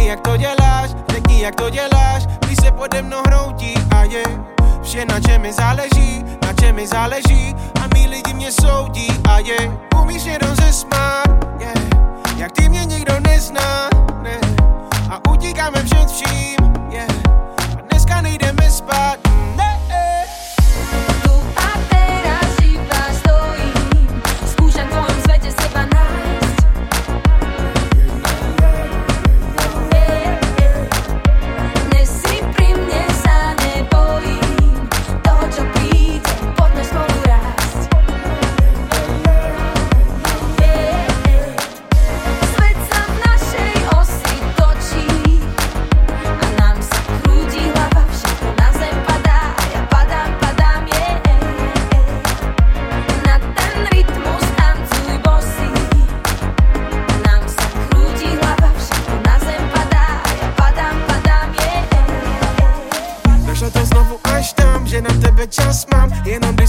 mi, jak to děláš, řekni jak to děláš, když se pode mnou hroutí a je Vše na čem mi záleží, na čem mi záleží. A mý lidi mě soudí a je Umíš jenom zesmát, yeah. jak ty mě nikdo nezná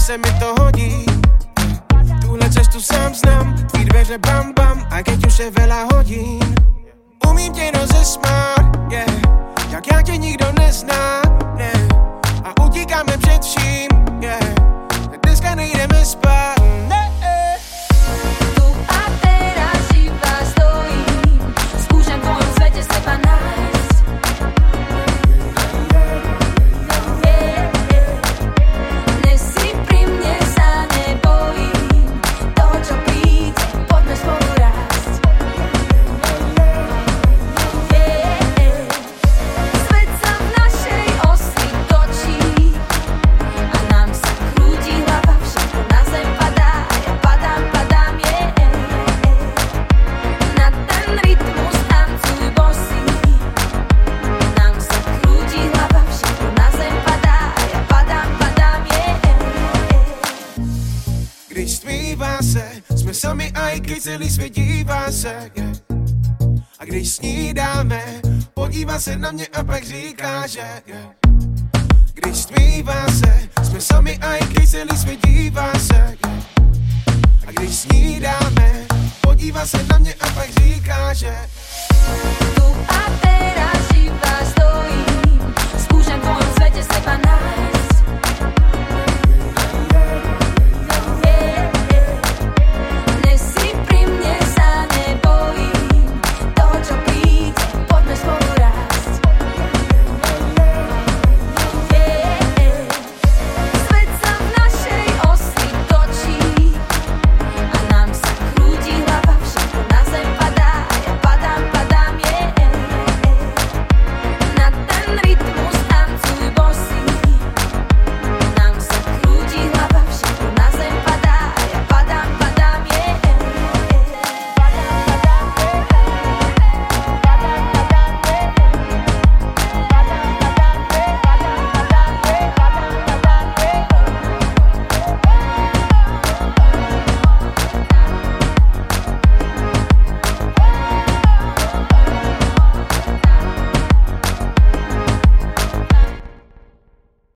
se mi to hodí. Tuhle cestu sám znám, tvý dveře bam bam, a keď už je veľa hodín. Jsme sami a i když celý svět dívá se, yeah. A když snídáme, podívá se na mě a pak říká, že yeah. Když stmívá se, jsme sami a i když celý svět dívá se, yeah. A když snídáme, podívá se na